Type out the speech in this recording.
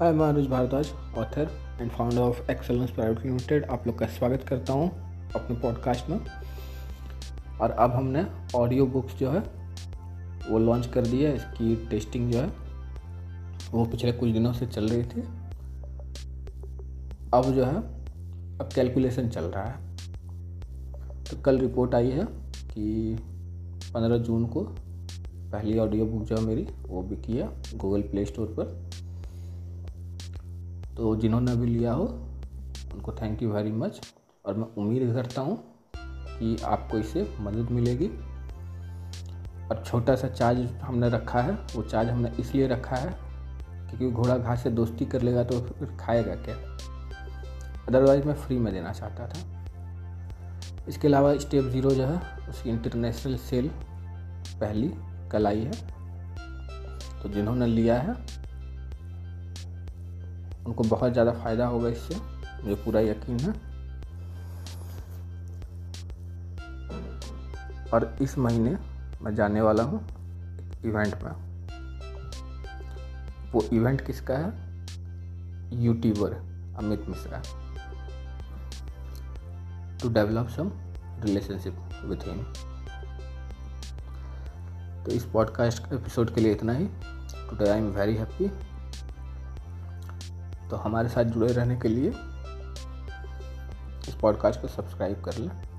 हाय मैं Anuj Bhardwaj author and founder of Excellence private limited आप लोग का स्वागत करता हूँ अपने पॉडकास्ट में। और अब हमने ऑडियो बुक्स जो है, वो लॉन्च कर दी है। इसकी टेस्टिंग जो है, वो पिछले कुछ दिनों से चल रही थी। अब जो है, अब कैलकुलेशन चल रहा है। तो कल रिपोर्ट आई है कि 15 जून को पहली ऑडियो बुक जो है मेरी, वो भी किया गूगल प्ले स्टोर पर। तो जिन्होंने भी लिया हो, उनको थैंक यू वेरी मच और मैं उम्मीद करता हूँ कि आपको इससे मदद मिलेगी। और छोटा सा चार्ज हमने रखा है, वो चार्ज हमने इसलिए रखा है क्योंकि घोड़ा घास से दोस्ती कर लेगा तो फिर खाएगा क्या? अदरवाइज़ मैं फ्री में देना चाहता था। इसके अलावा स्टेप ज़ीरो जो है, उसकी इंटरनेशनल सेल पहली कल आई है। तो जिन्होंने लिया है उनको बहुत ज़्यादा फ़ायदा होगा इससे। मुझे पूरा यकीन है। और इस महीने मैं जाने वाला हूँ इवेंट में। वो इवेंट किसका है? YouTuber Amit Mishra. To develop some relationship with him तो इस पॉडकास्ट एपिसोड के लिए इतना ही। Today I am very happy तो हमारे साथ जुड़े रहने के लिए इस पॉडकास्ट को सब्सक्राइब कर लें।